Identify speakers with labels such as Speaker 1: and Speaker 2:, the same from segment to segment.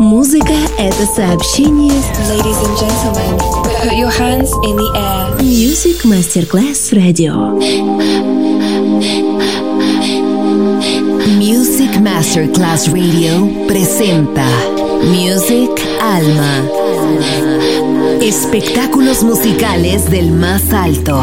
Speaker 1: Музыка — это сообщение.
Speaker 2: Ladies and gentlemen, put your hands in the air.
Speaker 1: Music Masterclass Radio.
Speaker 3: Music Masterclass Radio presenta Music Alma. Espectáculos musicales del más alto.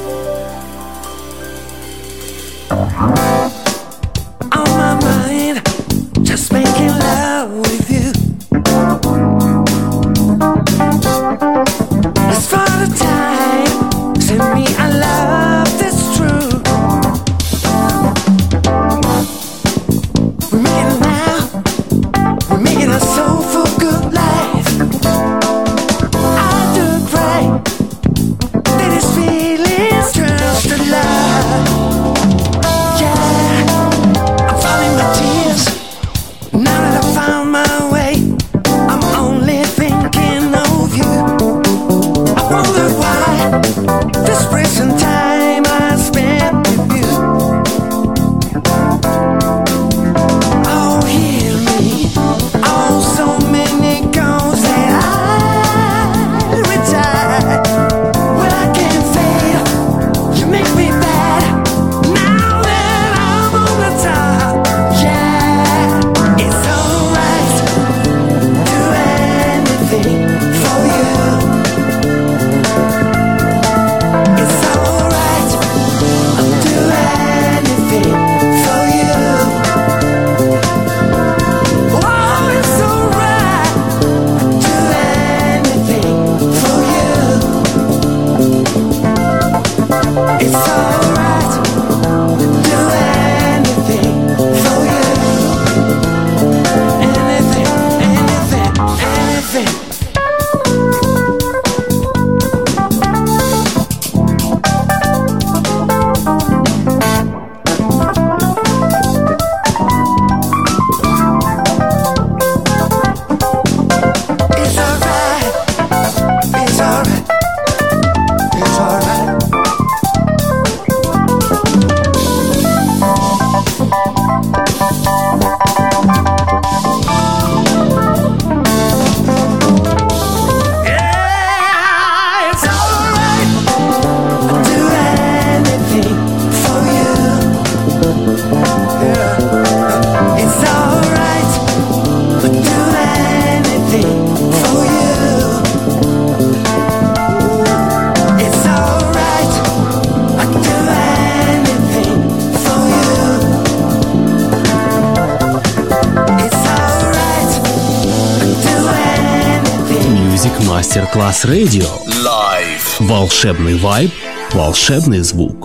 Speaker 4: Radio.
Speaker 5: Live.
Speaker 4: Волшебный вайб, волшебный звук.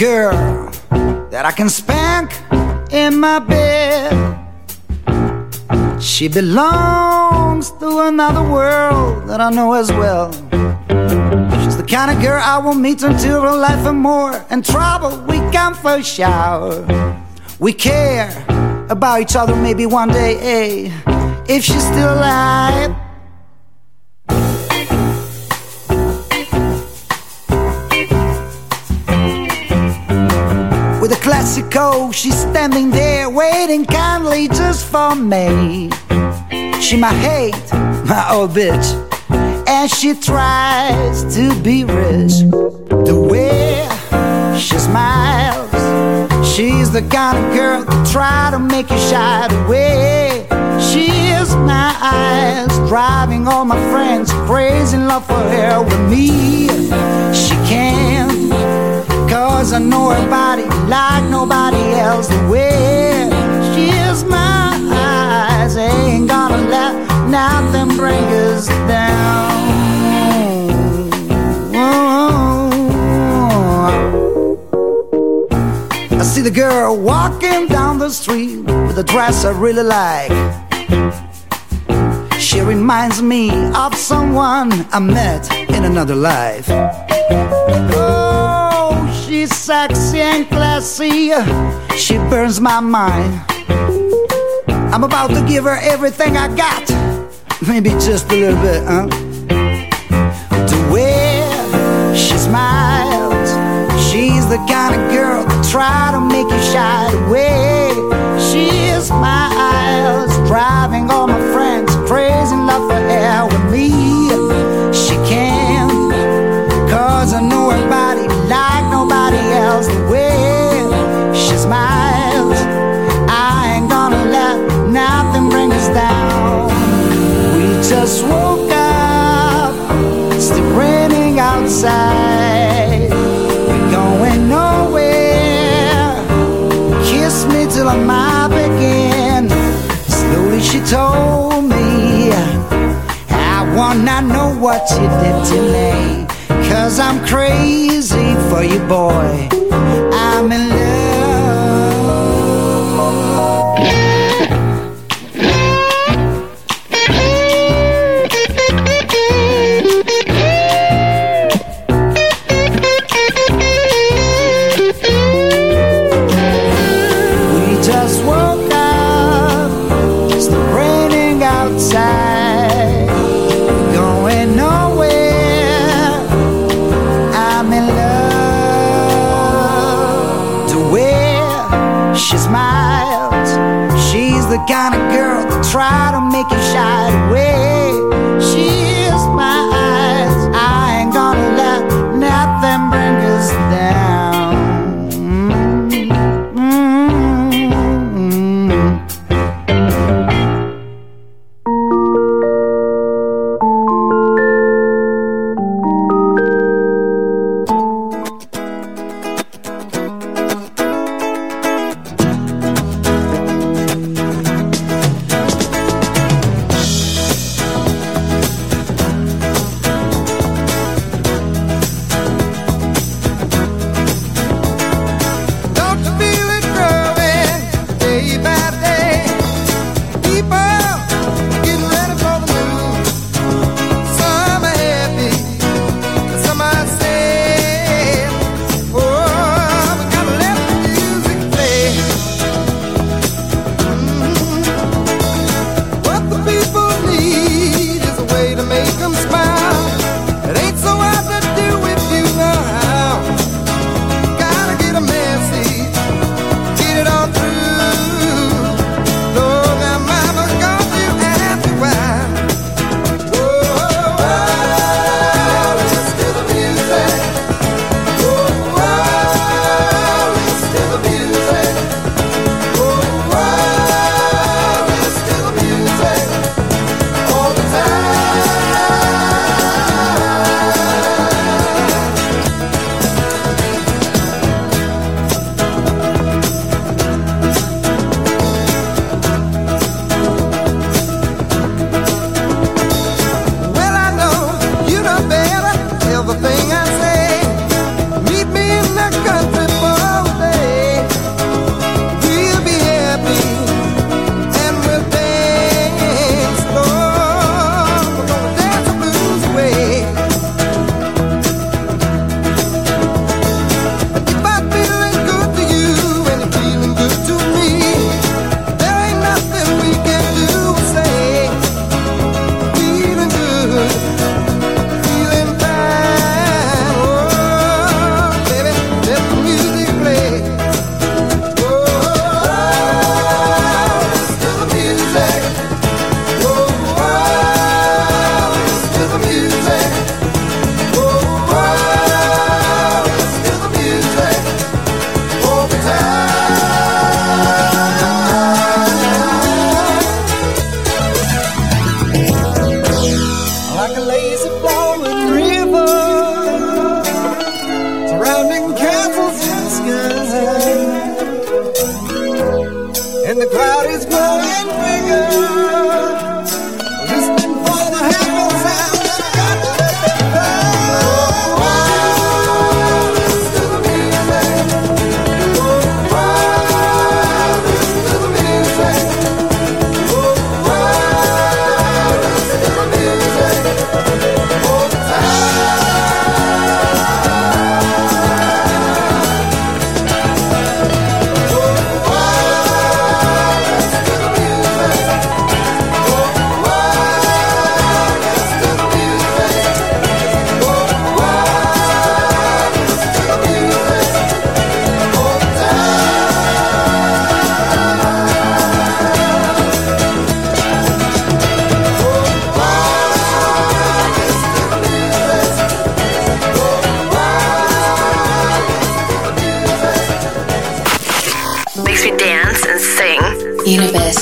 Speaker 6: Girl that I can spank in my bed. She belongs to another world that I know as well. She's the kind of girl I will meet until her life and more. And trouble we can for shower. We care about each other maybe one day, eh? If she's still alive. Classical. She's standing there waiting kindly just for me. She might hate my old bitch, and she tries to be rich. The way she smiles, she's the kind of girl that try to make you shy The way She is my eyes, driving all my friends crazy in love for her with me. She can Cause I know her body like nobody else. The way is my eyes ain't gonna let nothing bring us down. Oh, oh, oh. I see the girl walking down the street with a dress I really like. She reminds me of someone I met in another life sexy and classy. She burns my mind. I'm about to give her everything I got. Maybe just a little bit, huh? The way she smiles. She's the kind of girl to try to make you shy. The way she smiles, driving all my friends crazy in love for air. smiles. I ain't gonna let nothing bring us down. We just woke up, still raining outside. We're going nowhere. Kiss me till I'm up again. Slowly she told me, I wanna know what you did to me. Cause I'm crazy for you, boy. I'm in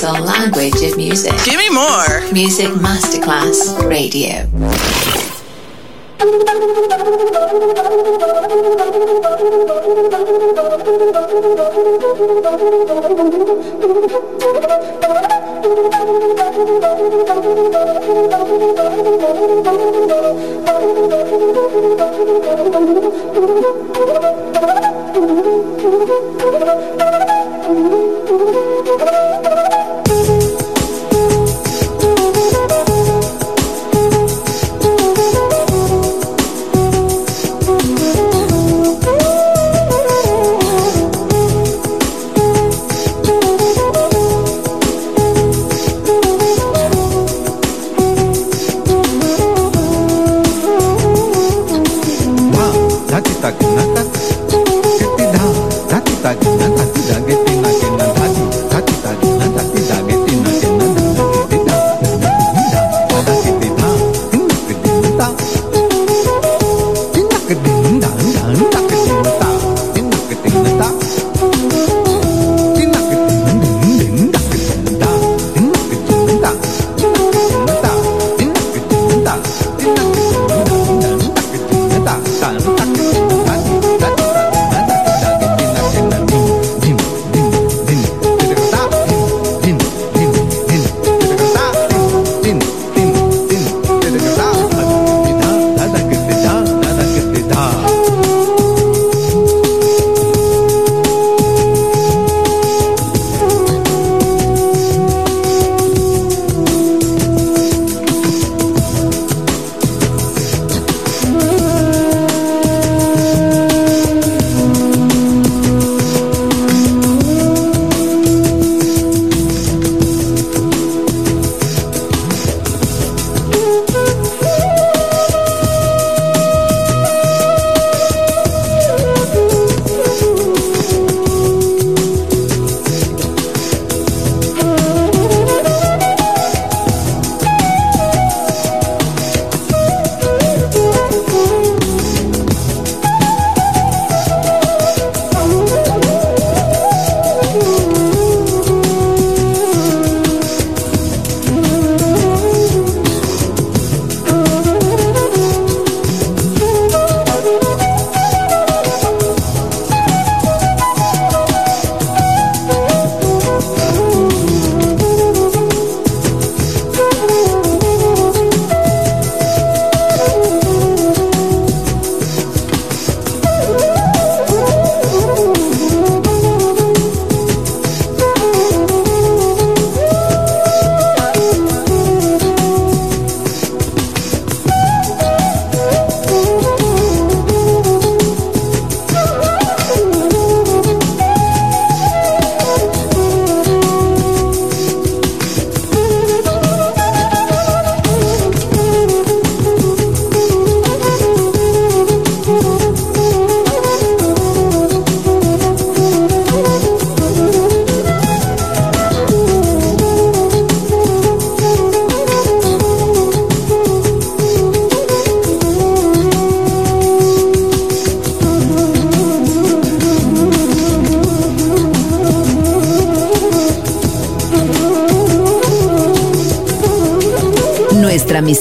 Speaker 7: universal language of music.
Speaker 8: Give me more.
Speaker 7: Music Masterclass Radio.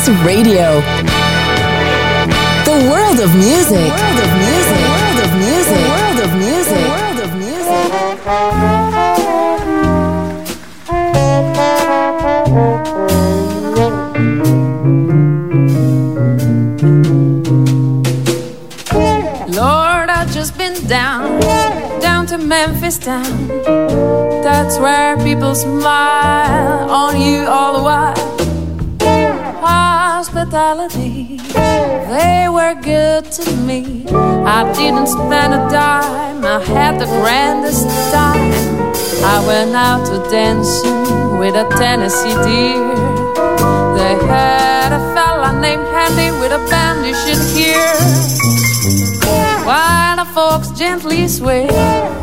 Speaker 9: Masterclass Radio. The world of music. The world of music. The world of music. The world of music. The world of
Speaker 8: music. Lord, I've just been down, down to Memphis town that's where people smile on you all the while. Hospitality, they were good to me. I didn't spend a dime, I had the grandest time. I went out to dancing with a Tennessee deer. They had a fella named Handy with a band you should hear. While the folks gently sway,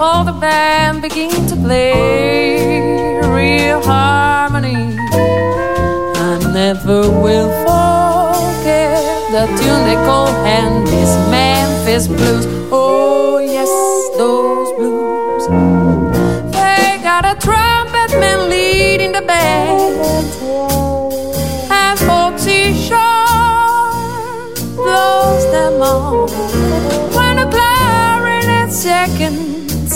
Speaker 8: all the band begin to play real harmony. I never will the tune they call Handy's Memphis Blues. Oh yes, those blues. They got a trumpet man leading the band, and Foxy Sean blows them on when a clarinet seconds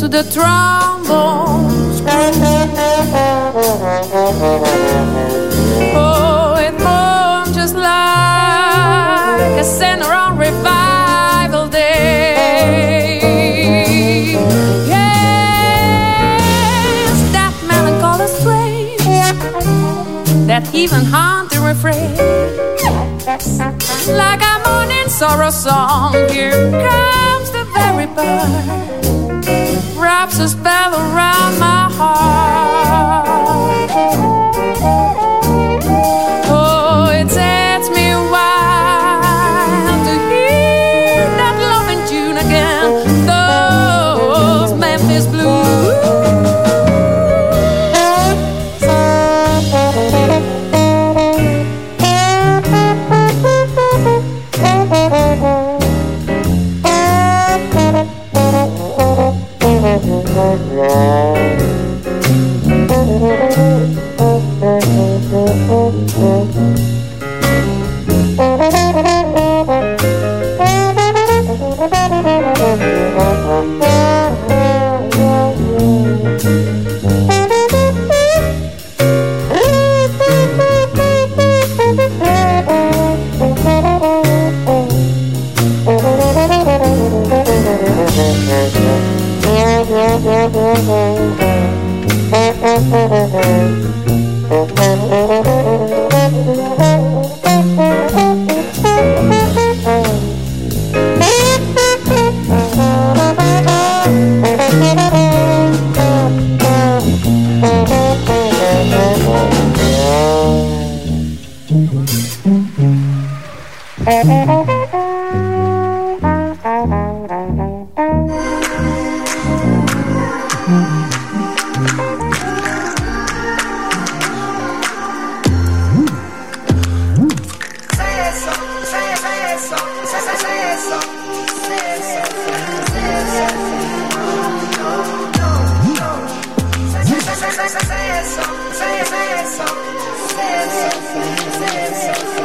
Speaker 8: to the trombones. Like a center on revival day. Yes, that melancholy strain, that even haunting refrain, like a morning sorrow song. Here comes the very bird
Speaker 3: wraps a spell around say, say, say it so, say it, say it so, say it so, say it so.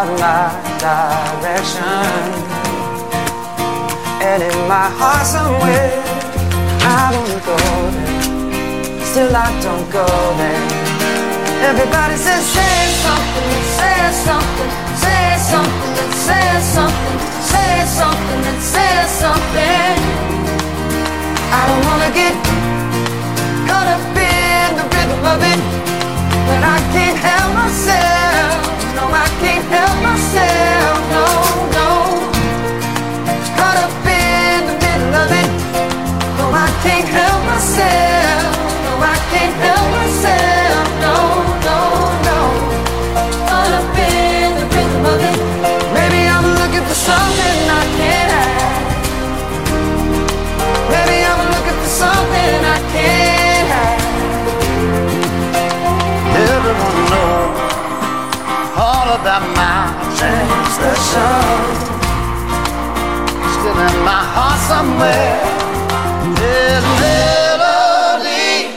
Speaker 3: out my direction. And in my heart somewhere, I wanna go there. Still I don't go there. Everybody says, say something, say something, say something, and say something, say something, and say something. I
Speaker 10: don't wanna get caught up in the rhythm of it, but I can't help myself no, I can't help myself. No, no. Caught up in the middle of it. No, I can't help myself. emotions still in my heart somewhere. There's melody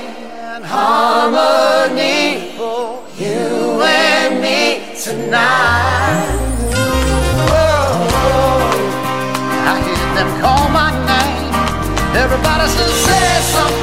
Speaker 10: and harmony for you and me tonight. Whoa, I hear them call my name. Everybody says, say something.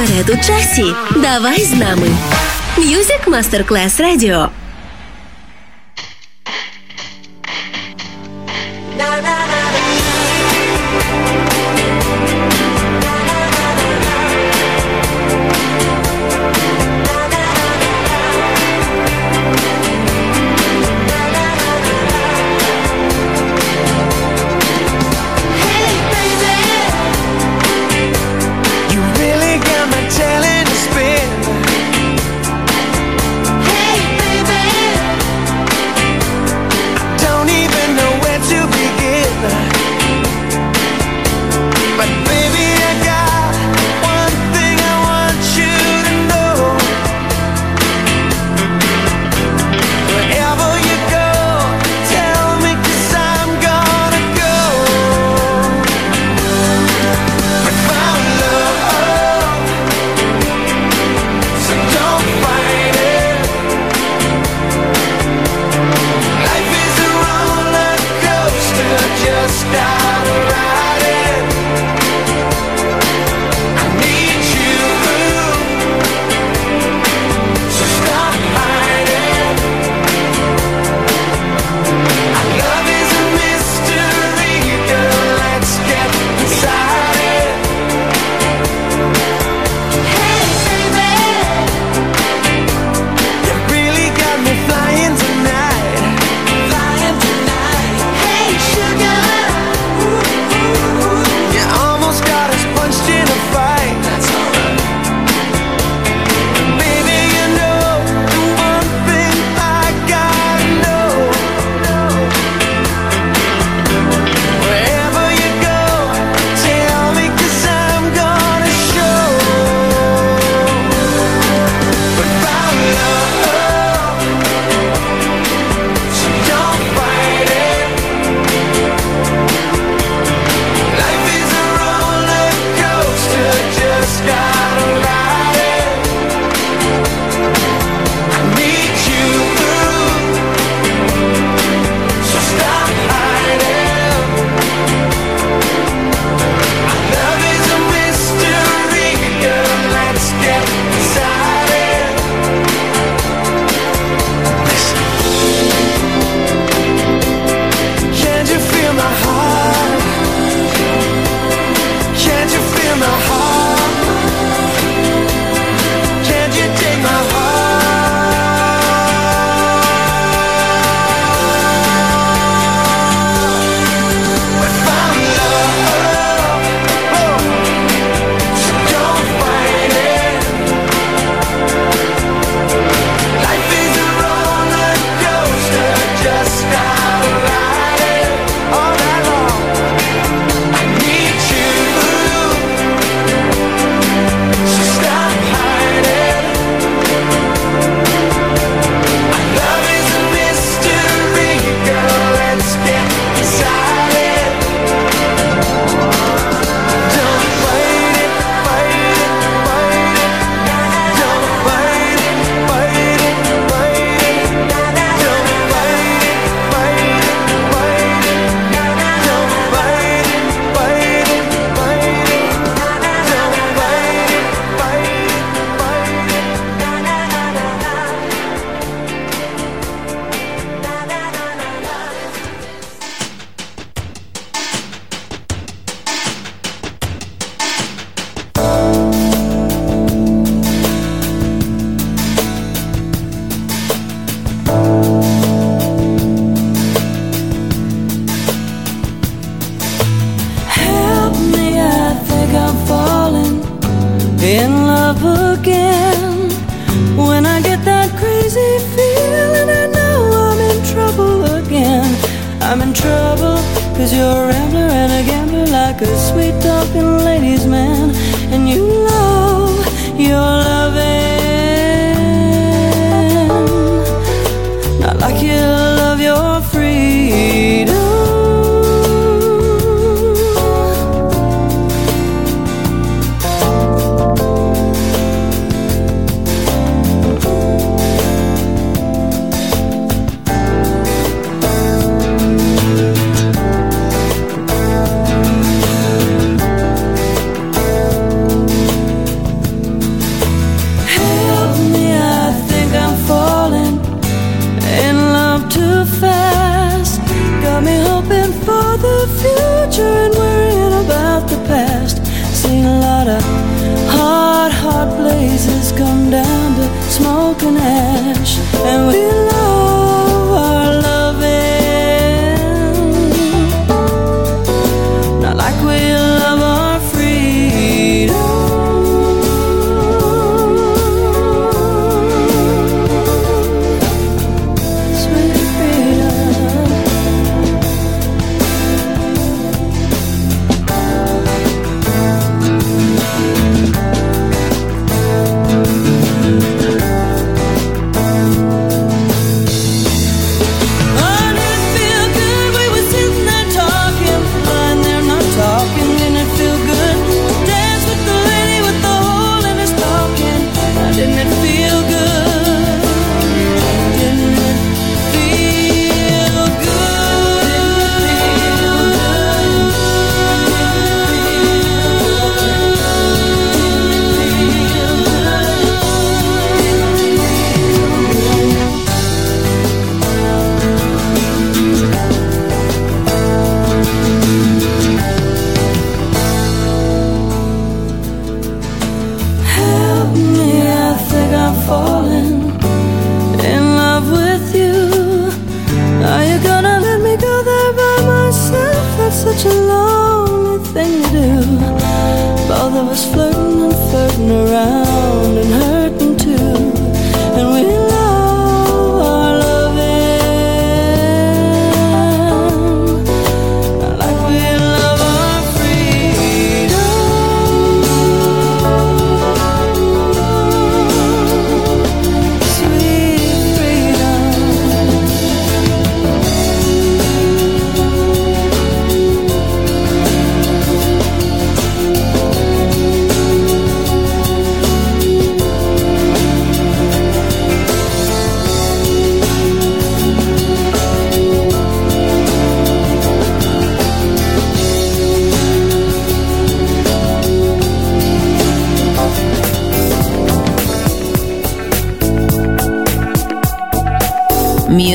Speaker 10: Вперед у часі. Давай з нами. Music Masterclass Radio.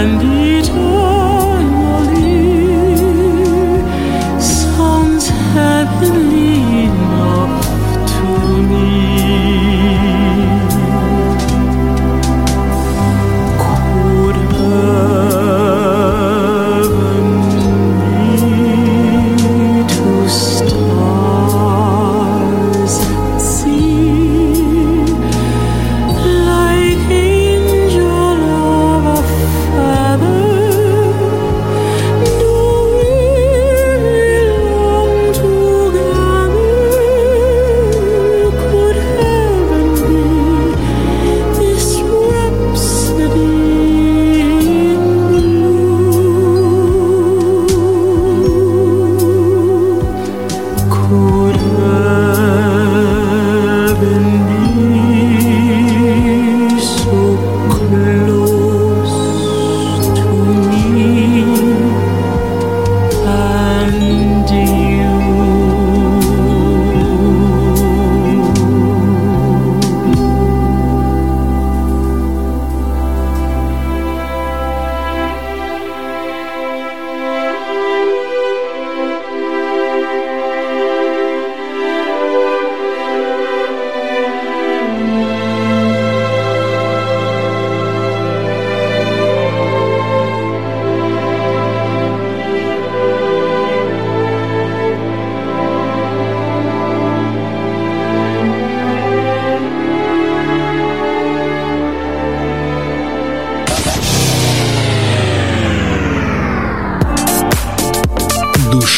Speaker 11: And eternally.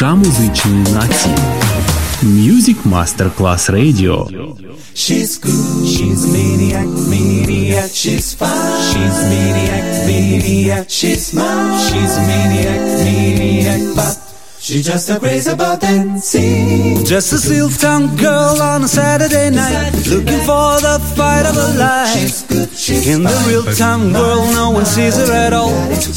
Speaker 4: Душа музичної нації. Music Masterclass Radio.
Speaker 12: She's good. She's maniac, maniac. She's fine. She's maniac, maniac. She's mine. She's maniac, maniac. But she just a crazy about dancing.
Speaker 13: Just a silk tongued girl on a Saturday night, looking for the fight of her life. In the real time world, no one sees her at all.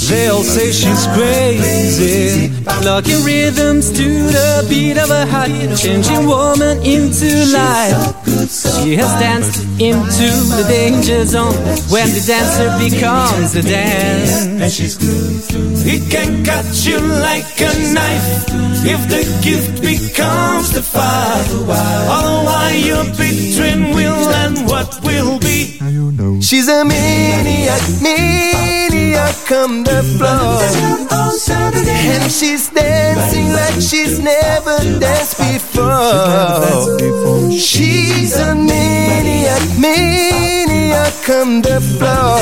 Speaker 13: They all say she's crazy. Locking rhythms to the beat of her heart, changing woman into life. She has danced into the danger zone when the dancer becomes a dance.
Speaker 12: And she's good. It can cut you like a knife if the gift becomes the fire. Otherwise, you're between will and what will.
Speaker 14: She's a maniac, maniac on the floor. And she's dancing like she's never danced before. She's a maniac, maniac on the floor.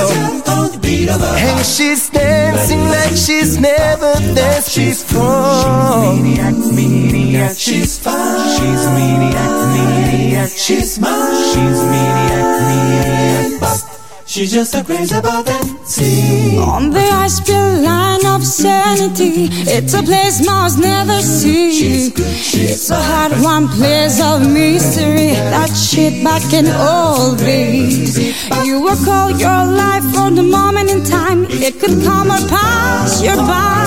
Speaker 14: And she's dancing like she's never danced before.
Speaker 12: She's maniac, maniac, she's fine. She's maniac, maniac, she's mine. She's maniac, maniac, she's just a crazy about that dancing.
Speaker 11: On the ice iceberg line of sanity, it's a place Mars never see. It's a hard one place of mystery that shit back in old days. You were called your life for the moment in time. It could come or pass your by.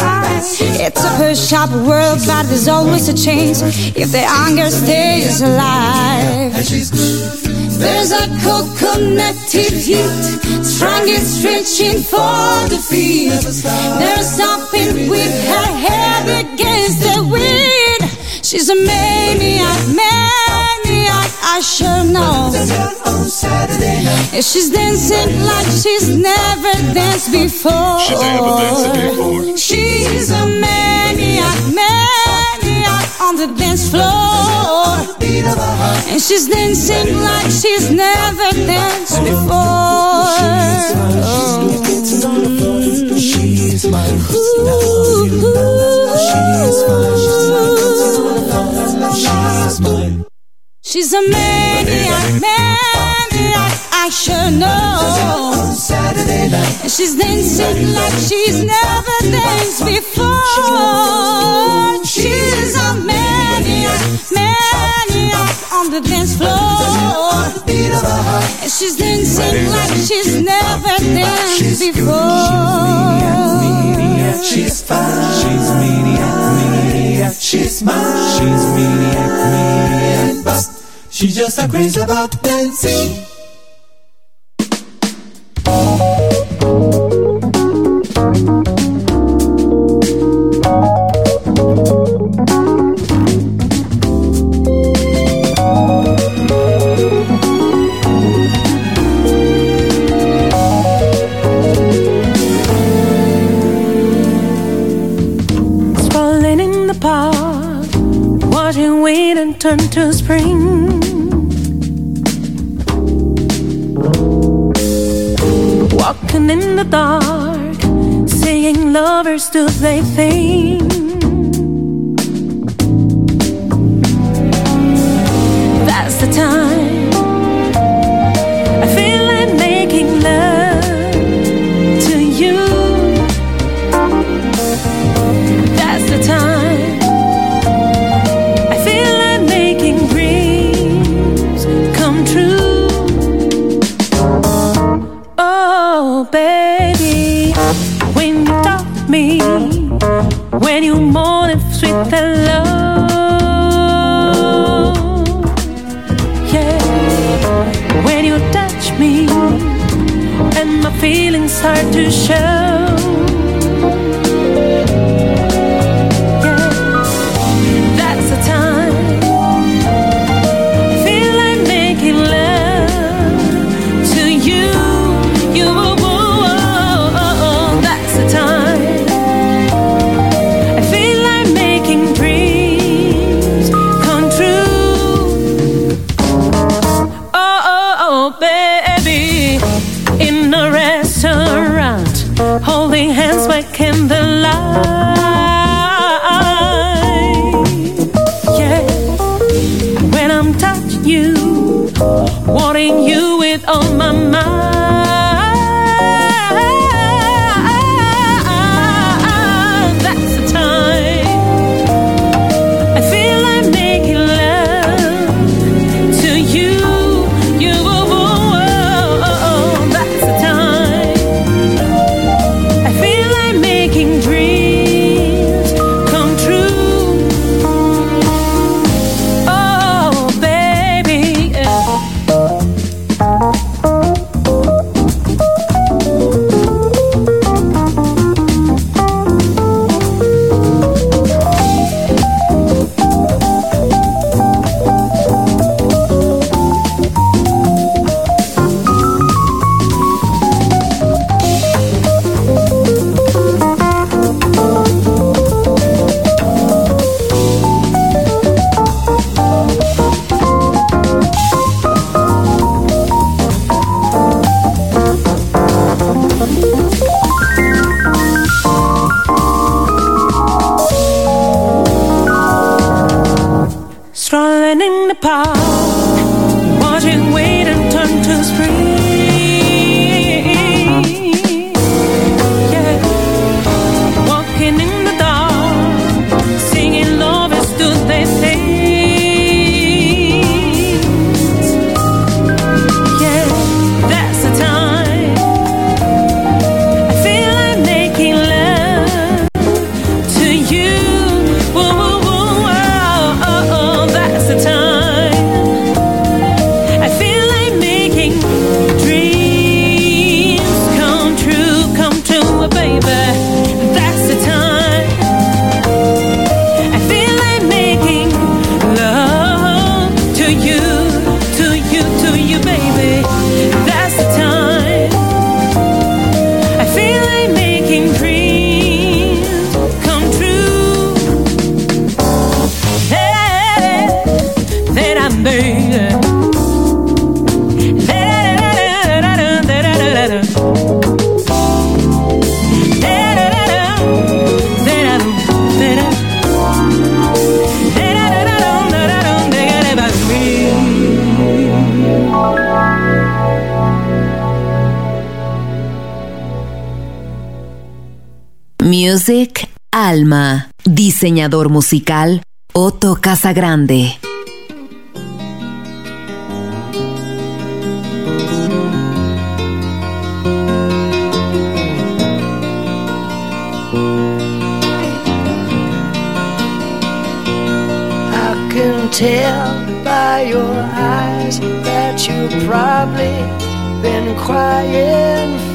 Speaker 11: It's a push up world, but there's always a change if the anger stays alive. There's a coconuted heat, strong and stretching for the feet. There's something with her head against the wind. She's a maniac, maniac, I sure know. And she's dancing like she's never danced before. she's never danced before. She's a maniac, maniac on the dance floor. And she's dancing like she's never danced before.
Speaker 12: She's
Speaker 11: a maniac, maniac, I sure know. And she's dancing like she's never danced before. She's a maniac, maniac on the dance floor. And she's dancing like she's never danced before.
Speaker 12: She's fine. She's maniac, maniac. She's mine. She's maniac, maniac. But she's just a crazy about dancing.
Speaker 15: apart, watching winter turn to spring. Walking in the dark, seeing lovers do their thing. you.
Speaker 9: Music, Alma. Diseñador musical, Otto Casagrande.
Speaker 16: tell by your eyes that you've probably been crying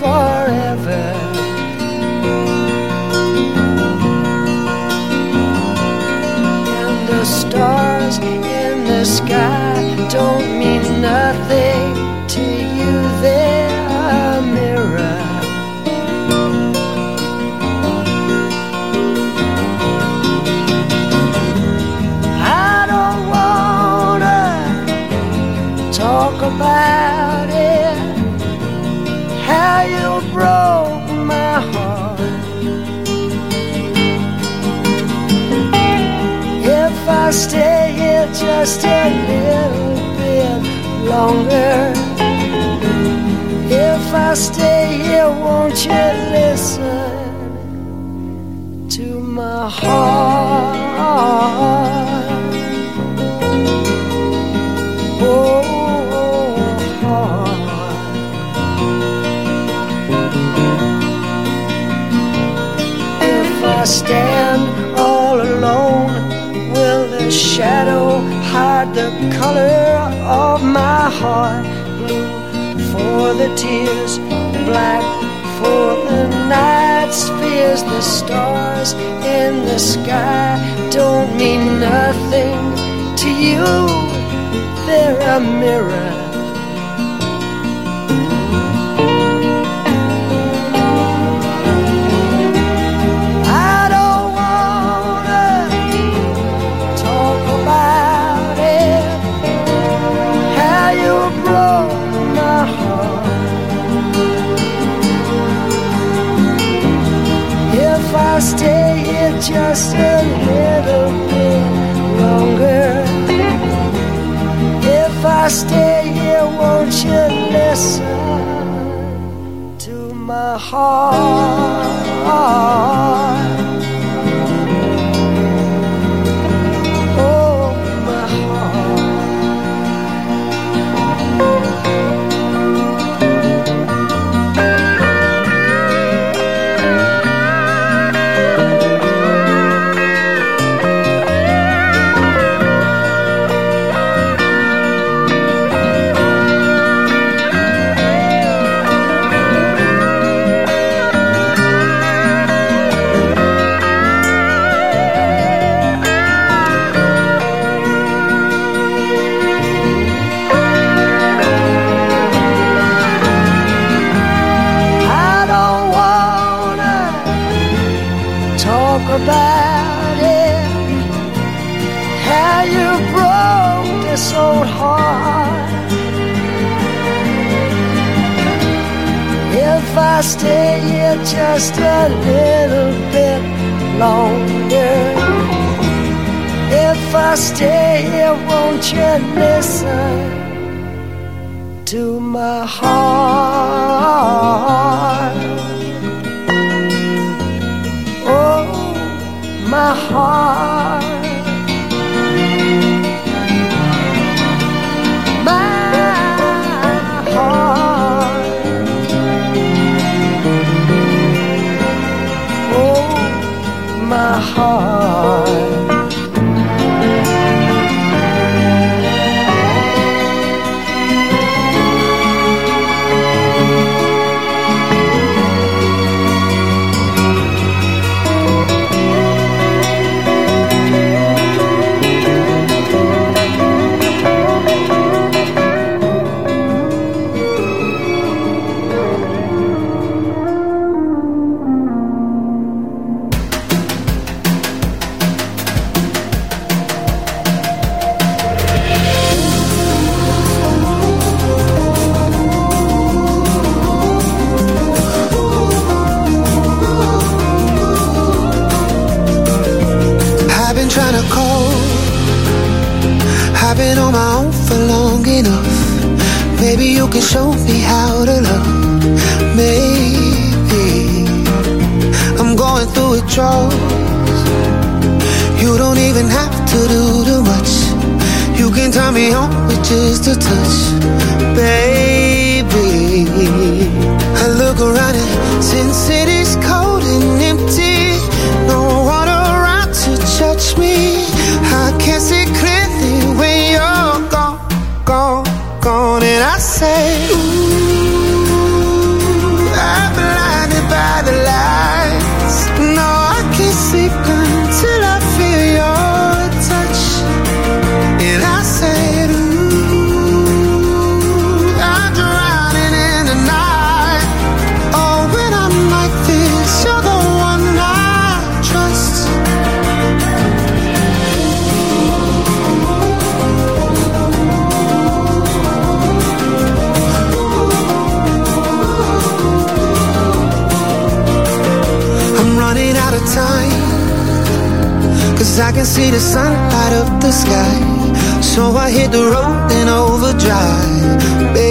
Speaker 16: don't mean nothing to you. They're a mirror. I don't wanna talk about it. How you broke my heart. If I stay here just a little longer. If I stay here, won't you listen to my heart? Oh, heart. If I stand all alone, will the shadow hide the color my heart? Blue for the tears, black for the night's fears. The stars in the sky don't mean nothing to you. They're a mirror. Just a little bit longer. If I stay here, won't you listen to my heart?
Speaker 3: Show me how to love. Maybe I'm going through withdrawals. You don't even have to do too much. You can turn me on with just a touch, baby. I look around and since city's I can see the sun out of the sky. So I hit the road in overdrive. Baby